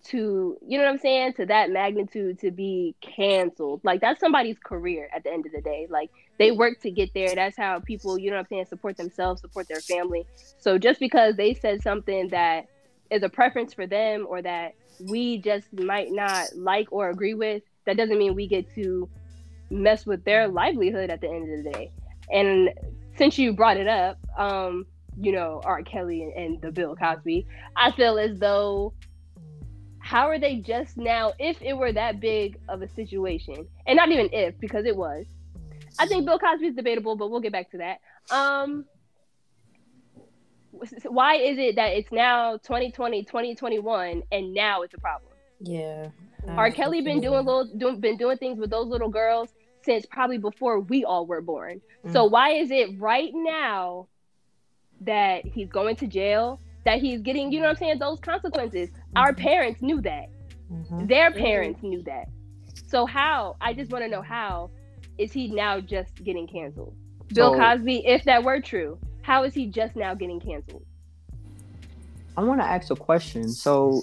to you know what I'm saying to that magnitude to be canceled. Like that's somebody's career at the end of the day. Like they work to get there. That's how people, you know what I'm saying, support themselves, support their family. So just because they said something that is a preference for them or that we just might not like or agree with, that doesn't mean we get to mess with their livelihood at the end of the day. And since you brought it up, um, you know, R. Kelly and, and the Bill Cosby. I feel as though how are they just now if it were that big of a situation and not even if because it was i think bill cosby is debatable but we'll get back to that um why is it that it's now 2020 2021 and now it's a problem yeah r kelly been doing little doing been doing things with those little girls since probably before we all were born mm. so why is it right now that he's going to jail that he's getting, you know what I'm saying, those consequences. Mm-hmm. Our parents knew that. Mm-hmm. Their parents knew that. So how? I just want to know how is he now just getting canceled? Bill so, Cosby, if that were true, how is he just now getting canceled? I want to ask a question. So,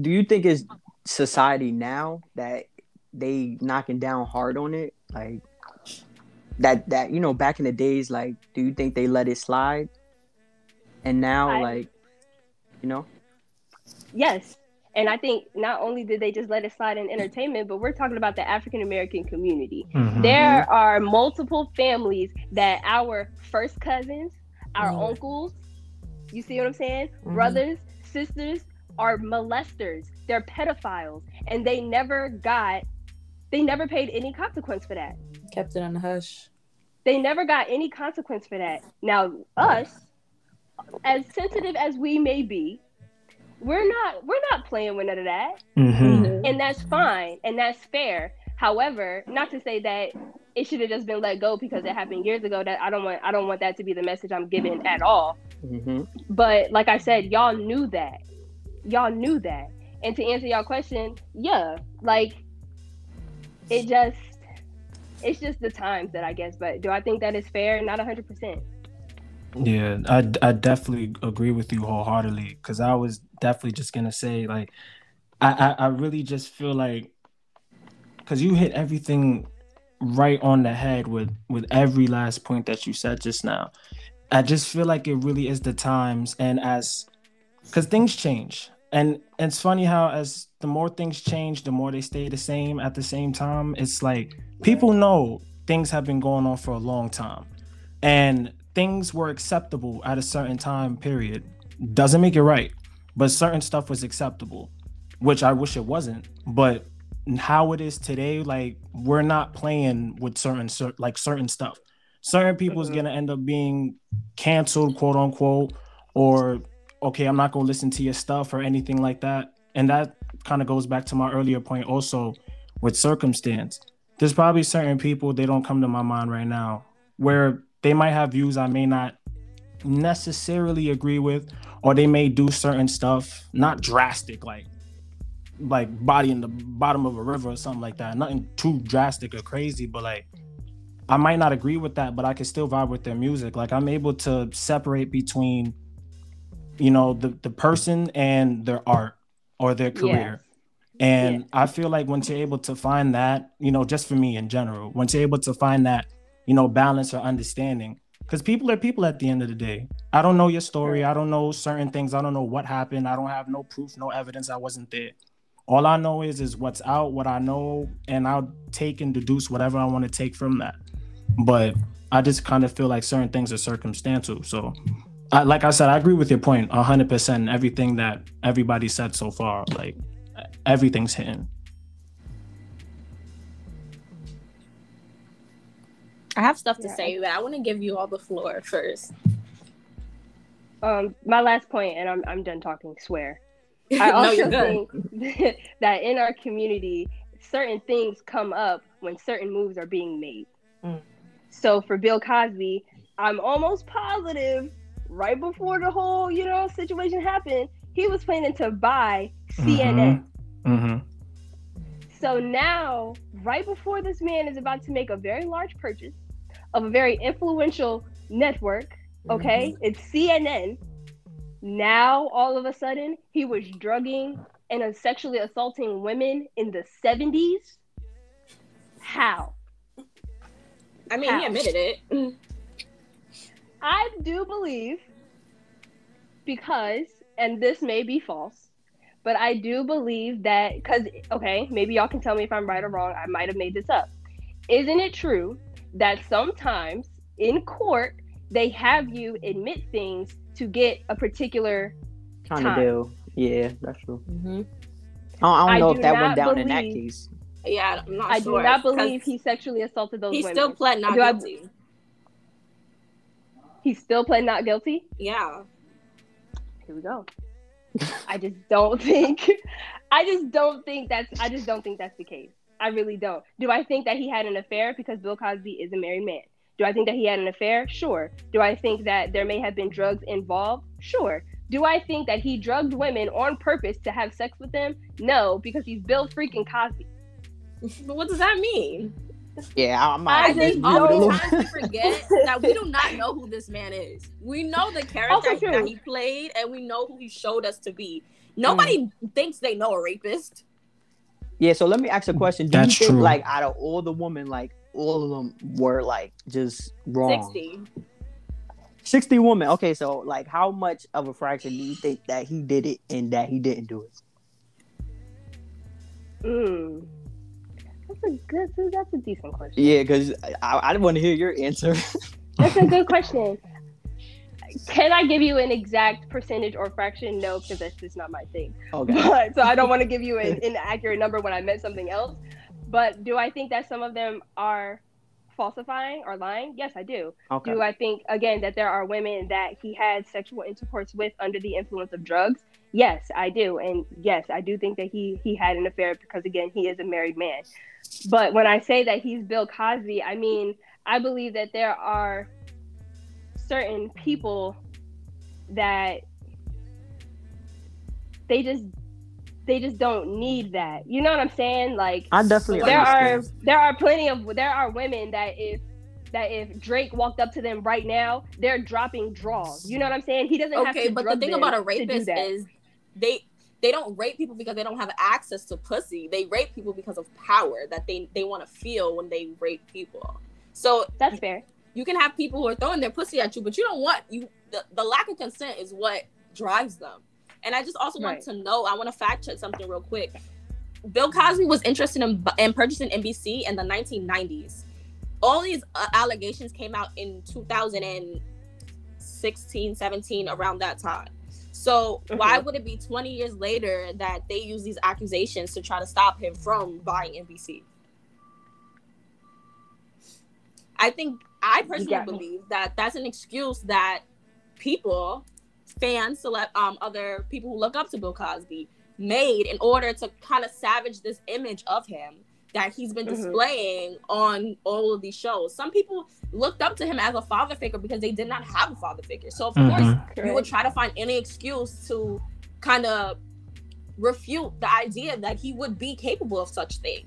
do you think it's society now that they knocking down hard on it? Like that that you know back in the days like do you think they let it slide? And now I, like you know? Yes. And I think not only did they just let it slide in entertainment, but we're talking about the African American community. Mm-hmm. There are multiple families that our first cousins, our mm-hmm. uncles, you see what I'm saying? Mm-hmm. Brothers, sisters are molesters. They're pedophiles. And they never got, they never paid any consequence for that. Kept it on the hush. They never got any consequence for that. Now, us, as sensitive as we may be, we're not we're not playing with none of that, mm-hmm. and that's fine and that's fair. However, not to say that it should have just been let go because it happened years ago. That I don't want I don't want that to be the message I'm giving at all. Mm-hmm. But like I said, y'all knew that, y'all knew that. And to answer y'all question, yeah, like it just it's just the times that I guess. But do I think that is fair? Not hundred percent. Yeah, I, I definitely agree with you wholeheartedly because I was definitely just gonna say like I, I, I really just feel like because you hit everything right on the head with with every last point that you said just now. I just feel like it really is the times and as because things change. And it's funny how as the more things change the more they stay the same at the same time. It's like people know things have been going on for a long time. And things were acceptable at a certain time period. Doesn't make it right but certain stuff was acceptable which i wish it wasn't but how it is today like we're not playing with certain like certain stuff. Certain people's mm-hmm. gonna end up being canceled quote unquote or okay i'm not gonna listen to your stuff or anything like that. And that kind of goes back to my earlier point also with circumstance. There's probably certain people they don't come to my mind right now where they might have views I may not necessarily agree with, or they may do certain stuff, not drastic, like like body in the bottom of a river or something like that. Nothing too drastic or crazy, but like I might not agree with that, but I can still vibe with their music. Like I'm able to separate between, you know, the the person and their art or their career. Yeah. And yeah. I feel like once you're able to find that, you know, just for me in general, once you're able to find that you know, balance or understanding. Because people are people at the end of the day. I don't know your story. I don't know certain things. I don't know what happened. I don't have no proof, no evidence. I wasn't there. All I know is is what's out, what I know, and I'll take and deduce whatever I want to take from that. But I just kind of feel like certain things are circumstantial. So, I, like I said, I agree with your point 100%. Everything that everybody said so far, like everything's hitting. I have stuff to yeah. say, but I want to give you all the floor first. Um, my last point, and I'm I'm done talking. Swear. I also no, think that in our community, certain things come up when certain moves are being made. Mm. So for Bill Cosby, I'm almost positive right before the whole you know situation happened, he was planning to buy CNN. Mm-hmm. Mm-hmm. So now, right before this man is about to make a very large purchase, of a very influential network. Okay, mm-hmm. it's CNN. Now, all of a sudden, he was drugging and sexually assaulting women in the 70s. How? I mean, How? he admitted it. I do believe because, and this may be false, but I do believe that because, okay, maybe y'all can tell me if I'm right or wrong. I might have made this up. Isn't it true that sometimes in court they have you admit things to get a particular kind of deal. Yeah, that's true. Mm-hmm. I, don't, know do if that went down believe, in that case. Yeah, I'm not I sure. do not believe he sexually assaulted those he women. He still pled not guilty. I, he still pled not guilty? Yeah. Here we go. I just don't think I just don't think that's I just don't think that's the case. I really don't. Do I think that he had an affair because Bill Cosby is a married man? Do I think that he had an affair? Sure. Do I think that there may have been drugs involved? Sure. Do I think that he drugged women on purpose to have sex with them? No, because he's Bill freaking Cosby. But what does that mean? Yeah, I'm. I just always forget that we do not know who this man is. We know the character that he played, and we know who he showed us to be. Nobody mm. thinks they know a rapist. Yeah, so let me ask a question. Do That's you think true. like out of all the women, like all of them were like just wrong? 60. 60 women. Okay, so like how much of a fraction do you think that he did it and that he didn't do it? Mm. That's a good that's a decent question. Yeah, because I, I want to hear your answer. that's a good question. Can I give you an exact percentage or fraction? No, because that's just not my thing. Okay. But, so I don't want to give you an inaccurate number when I meant something else. But do I think that some of them are falsifying or lying? Yes, I do. Okay. Do I think again that there are women that he had sexual intercourse with under the influence of drugs? Yes, I do. And yes, I do think that he he had an affair because again, he is a married man. But when I say that he's Bill Cosby, I mean, I believe that there are certain people that they just they just don't need that. You know what I'm saying? Like I definitely there understand. are there are plenty of there are women that if that if Drake walked up to them right now, they're dropping draws. You know what I'm saying? He doesn't have to okay, but the thing about a rapist is they they don't rape people because they don't have access to pussy. They rape people because of power that they they want to feel when they rape people. So that's fair. You can have people who are throwing their pussy at you, but you don't want you the, the lack of consent is what drives them. And I just also right. want to know, I want to fact check something real quick. Bill Cosby was interested in, in purchasing NBC in the 1990s. All these uh, allegations came out in 2016, 17, around that time. So mm-hmm. why would it be 20 years later that they use these accusations to try to stop him from buying NBC? I think I personally believe that that's an excuse that people fans, select um other people who look up to Bill Cosby made in order to kind of savage this image of him that he's been mm-hmm. displaying on all of these shows. Some people looked up to him as a father figure because they did not have a father figure. So of mm-hmm. course you would try to find any excuse to kind of refute the idea that he would be capable of such things.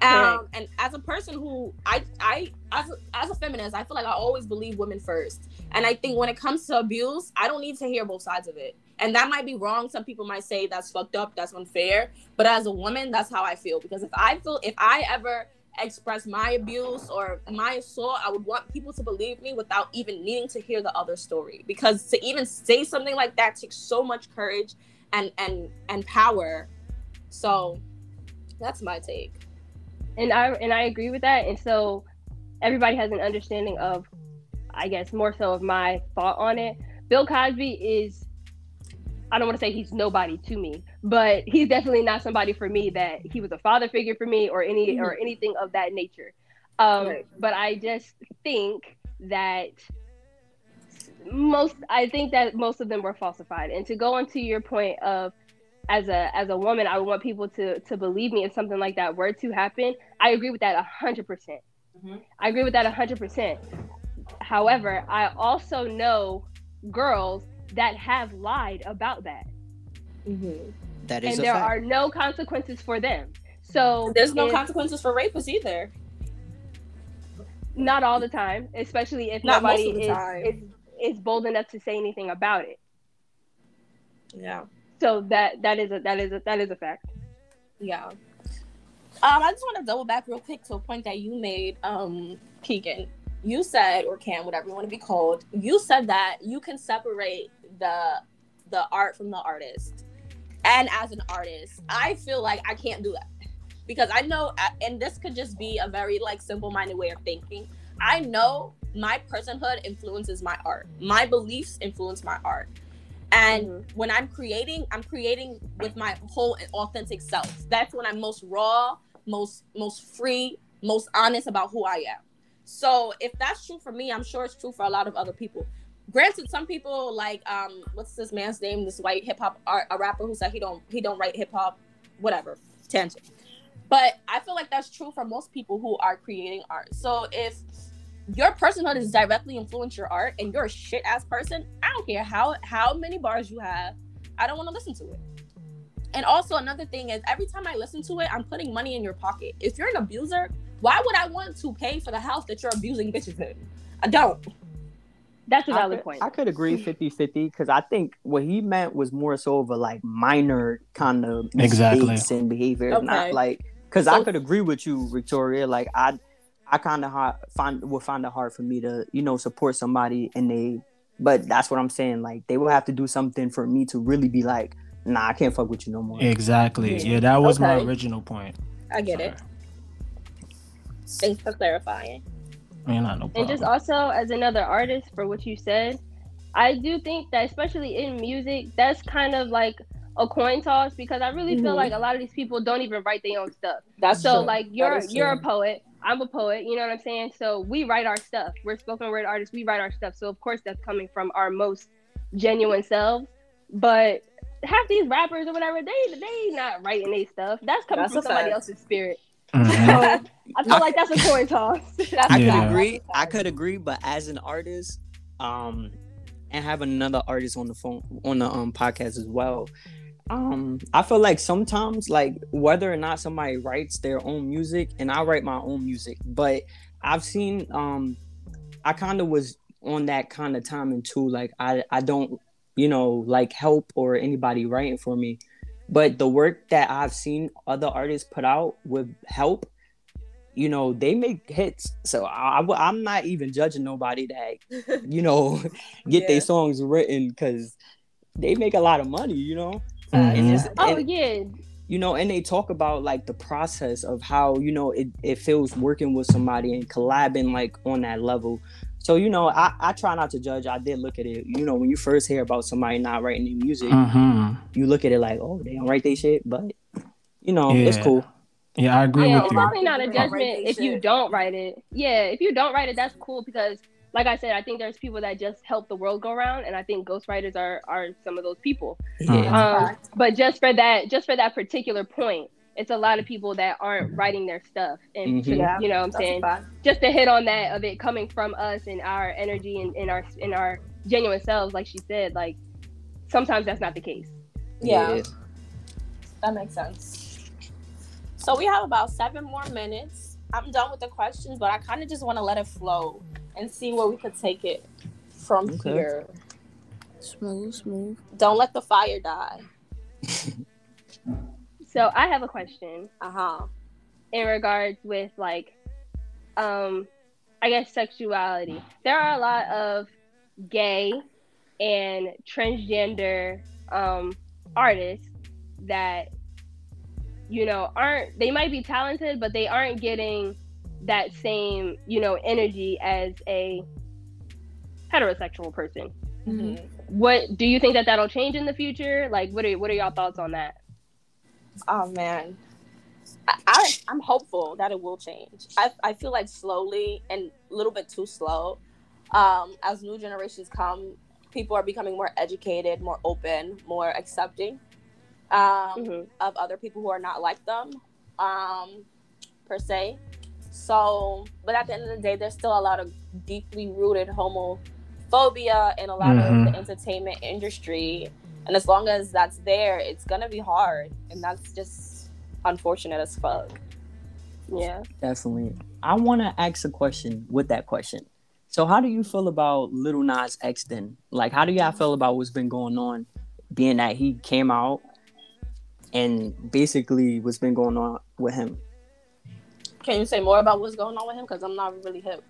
Um, and as a person who I I as a, as a feminist, I feel like I always believe women first. And I think when it comes to abuse, I don't need to hear both sides of it. And that might be wrong. Some people might say that's fucked up, that's unfair. But as a woman, that's how I feel. Because if I feel if I ever express my abuse or my assault, I would want people to believe me without even needing to hear the other story. Because to even say something like that takes so much courage and and and power. So that's my take and I and I agree with that. And so everybody has an understanding of, I guess, more so of my thought on it. Bill Cosby is, I don't want to say he's nobody to me, but he's definitely not somebody for me that he was a father figure for me or any mm-hmm. or anything of that nature. Um, right. But I just think that most I think that most of them were falsified. And to go into your point of as a as a woman, I would want people to to believe me if something like that were to happen. I agree with that a hundred percent. Mm-hmm. I agree with that a hundred percent. However, I also know girls that have lied about that. Mm-hmm. That is, and there fact. are no consequences for them. So there's no if, consequences for rapists either. Not all the time, especially if not nobody is, is is bold enough to say anything about it. Yeah. So that that is a that is a that is a fact. Yeah. Um, I just want to double back real quick to a point that you made, um, Keegan. You said, or Cam, whatever you want to be called, you said that you can separate the the art from the artist. And as an artist, I feel like I can't do that because I know, and this could just be a very like simple minded way of thinking. I know my personhood influences my art. My beliefs influence my art. And mm-hmm. when I'm creating, I'm creating with my whole and authentic self. That's when I'm most raw, most most free, most honest about who I am. So if that's true for me, I'm sure it's true for a lot of other people. Granted, some people like um, what's this man's name? This white hip hop art, a rapper who said he don't he don't write hip hop, whatever. Tangent. But I feel like that's true for most people who are creating art. So if your personhood is directly influence your art and you're a shit ass person, I don't care how how many bars you have, I don't want to listen to it. And also another thing is every time I listen to it, I'm putting money in your pocket. If you're an abuser, why would I want to pay for the house that you're abusing bitches in? I don't. That's a valid I could, point. I could agree mm-hmm. 50-50 because I think what he meant was more so of a like minor kind of exactly and behavior, okay. not like because so, I could agree with you, Victoria. Like I I kind of find will find it hard for me to you know support somebody and they, but that's what I'm saying. Like they will have to do something for me to really be like, nah, I can't fuck with you no more. Exactly. Yeah, yeah that was okay. my original point. I get Sorry. it. Thanks for clarifying. Man, not no problem. And just also as another artist for what you said, I do think that especially in music, that's kind of like a coin toss because I really mm-hmm. feel like a lot of these people don't even write their own stuff. That's so true. like you're you're a poet. I'm a poet, you know what I'm saying? So we write our stuff. We're spoken word artists, we write our stuff. So of course that's coming from our most genuine selves. But half these rappers or whatever, they they not writing their stuff. That's coming that's from somebody fact. else's spirit. Mm-hmm. So I feel like that's a coin toss. I could agree. I could agree, but as an artist, um, and have another artist on the phone on the um podcast as well, um i feel like sometimes like whether or not somebody writes their own music and i write my own music but i've seen um i kind of was on that kind of timing too like i i don't you know like help or anybody writing for me but the work that i've seen other artists put out with help you know they make hits so I, I am not even judging nobody that you know get yeah. their songs written because they make a lot of money you know Mm-hmm. Just, oh and, yeah. You know, and they talk about like the process of how you know it, it feels working with somebody and collabing like on that level. So you know, I, I try not to judge. I did look at it. You know, when you first hear about somebody not writing their music, mm-hmm. you look at it like, oh, they don't write their shit, but you know, yeah. it's cool. Yeah, I agree yeah, with you. It's definitely not a judgment if you don't write it. Yeah, if you don't write it, that's cool because like I said, I think there's people that just help the world go around, and I think ghostwriters are are some of those people. Yeah. Um, but just for that, just for that particular point, it's a lot of people that aren't writing their stuff, and mm-hmm. to, you know, what I'm saying, just to hit on that of it coming from us and our energy and in our in our genuine selves, like she said, like sometimes that's not the case. Yeah, yeah. that makes sense. So we have about seven more minutes. I'm done with the questions, but I kind of just want to let it flow and see where we could take it from okay. here. Smooth, smooth. Don't let the fire die. so I have a question. Uh huh. In regards with like, um, I guess sexuality. There are a lot of gay and transgender um artists that you know aren't they might be talented but they aren't getting that same you know energy as a heterosexual person. Mm-hmm. what do you think that that'll change in the future? Like what are what are y'all thoughts on that? Oh man. I, I i'm hopeful that it will change. I i feel like slowly and a little bit too slow um as new generations come people are becoming more educated more open more accepting um, mm-hmm. of other people who are not like them um, per se so, but at the end of the day, there's still a lot of deeply rooted homophobia in a lot mm-hmm. of the entertainment industry. And as long as that's there, it's gonna be hard. And that's just unfortunate as fuck. Yeah. Definitely. I wanna ask a question with that question. So how do you feel about Lil Nas X then? Like how do y'all feel about what's been going on, being that he came out and basically what's been going on with him? Can you say more about what's going on with him? Because I'm not really hip.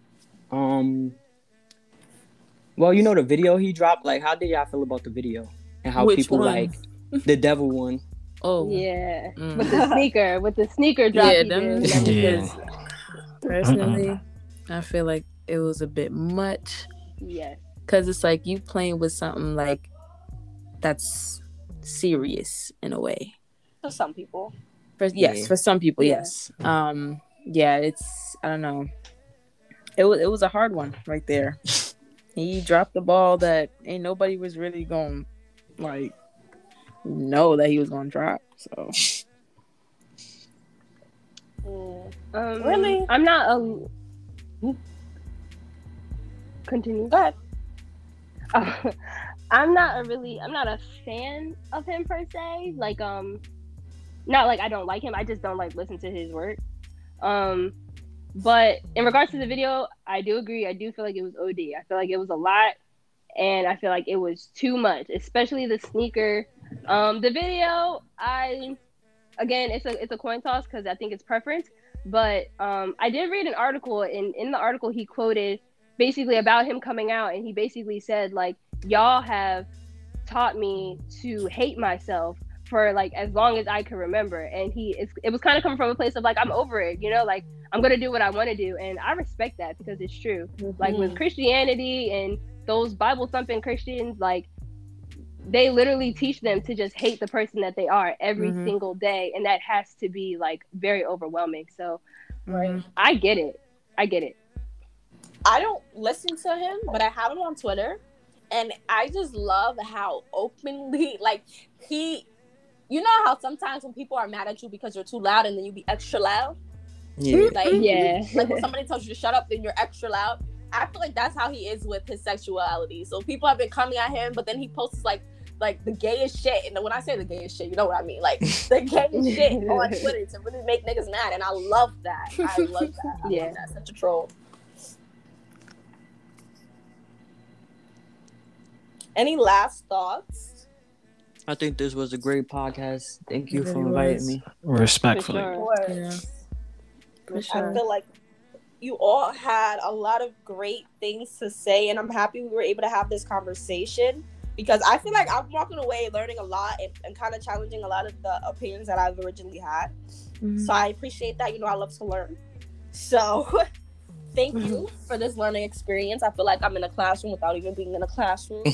Um. Well, you know the video he dropped. Like, how did y'all feel about the video and how Which people one? like the devil one? Oh yeah, mm. with the sneaker, with the sneaker drop. Yeah, them, yeah. Personally, I feel like it was a bit much. Yes. Cause it's like you playing with something like that's serious in a way. For some people. For yes, yeah. for some people, yeah. yes. Um, yeah, it's I don't know. It was it was a hard one right there. he dropped the ball that ain't nobody was really going like know that he was gonna drop. So mm. um, really, I'm not a. Continue. Go ahead. Uh, I'm not a really. I'm not a fan of him per se. Like um, not like I don't like him. I just don't like listen to his work. Um, but in regards to the video, I do agree. I do feel like it was OD. I feel like it was a lot, and I feel like it was too much, especially the sneaker. Um, the video, I again, it's a it's a coin toss because I think it's preference. But um, I did read an article, and in the article, he quoted basically about him coming out, and he basically said like, "Y'all have taught me to hate myself for like as long as I can remember. And he it was kind of coming from a place of like I'm over it, you know, like I'm gonna do what I want to do, and I respect that because it's true. Mm-hmm. Like with Christianity and those Bible thumping Christians, like they literally teach them to just hate the person that they are every mm-hmm. single day, and that has to be like very overwhelming. So, right, I get it. I get it. I don't listen to him, but I have him on Twitter, and I just love how openly like he you know how sometimes when people are mad at you because you're too loud and then you be extra loud? Yeah. Like, mm-hmm. yeah. Like when somebody tells you to shut up, then you're extra loud. I feel like that's how he is with his sexuality. So people have been coming at him, but then he posts like like the gayest shit. And when I say the gayest shit, you know what I mean? Like the gayest shit on Twitter to really make niggas mad. And I love that. I love that. I yeah. Love that. Such a troll. Any last thoughts? I think this was a great podcast. Thank you for inviting me. Respectfully. For sure. Yeah. For sure. I feel like you all had a lot of great things to say, and I'm happy we were able to have this conversation because I feel like I'm walking away learning a lot and, and kind of challenging a lot of the opinions that I've originally had. Mm-hmm. So I appreciate that. You know, I love to learn. So thank you for this learning experience. I feel like I'm in a classroom without even being in a classroom.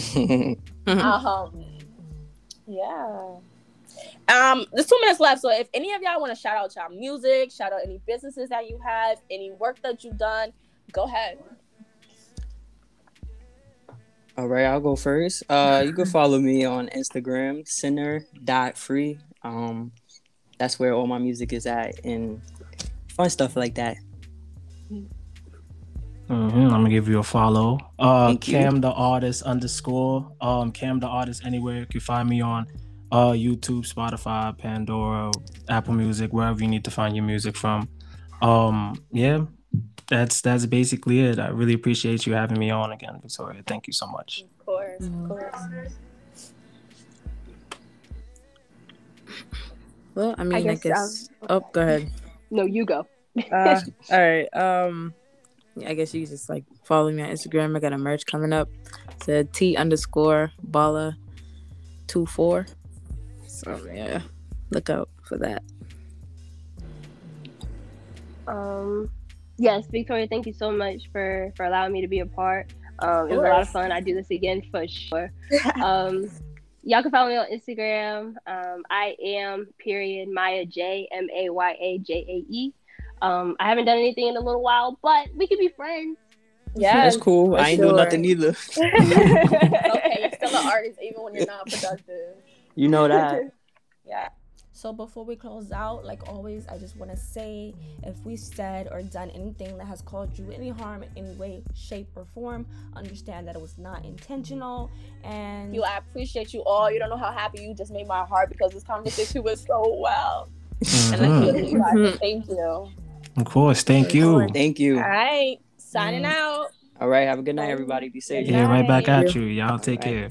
um, yeah. Um, there's two minutes left. So if any of y'all want to shout out y'all music, shout out any businesses that you have, any work that you've done, go ahead. All right, I'll go first. Uh, you can follow me on Instagram, sinner.free. Um, that's where all my music is at and fun stuff like that. Mm-hmm. I'm gonna give you a follow. Uh, Cam you. the artist underscore. Um, Cam the artist anywhere. You can find me on uh YouTube, Spotify, Pandora, Apple Music, wherever you need to find your music from. Um, yeah, that's that's basically it. I really appreciate you having me on again, Victoria. Thank you so much. Of course, of course. Well, I mean, I guess. I guess oh, go ahead. No, you go. uh, all right. Um I guess you just like follow me on Instagram. I got a merch coming up. It's a T underscore Bala two four. So yeah, look out for that. Um, yes, Victoria, thank you so much for for allowing me to be a part. Um, it was a lot of fun. I do this again for sure. um, y'all can follow me on Instagram. Um, I am period Maya J M A Y A J A E. Um, I haven't done anything in a little while, but we could be friends. Yeah, that's cool. I ain't sure. doing nothing either. okay, you're still an artist even when you're not productive. You know that. yeah. So before we close out, like always, I just want to say if we said or done anything that has caused you any harm in any way, shape, or form, understand that it was not intentional. And you, I appreciate you all. You don't know how happy you just made my heart because this conversation was so well. Mm-hmm. And I feel you guys. Thank you. Of course. Thank you. Thank you. All right. Signing out. All right. Have a good night, everybody. Be safe. Yeah, right back at you. Y'all take care.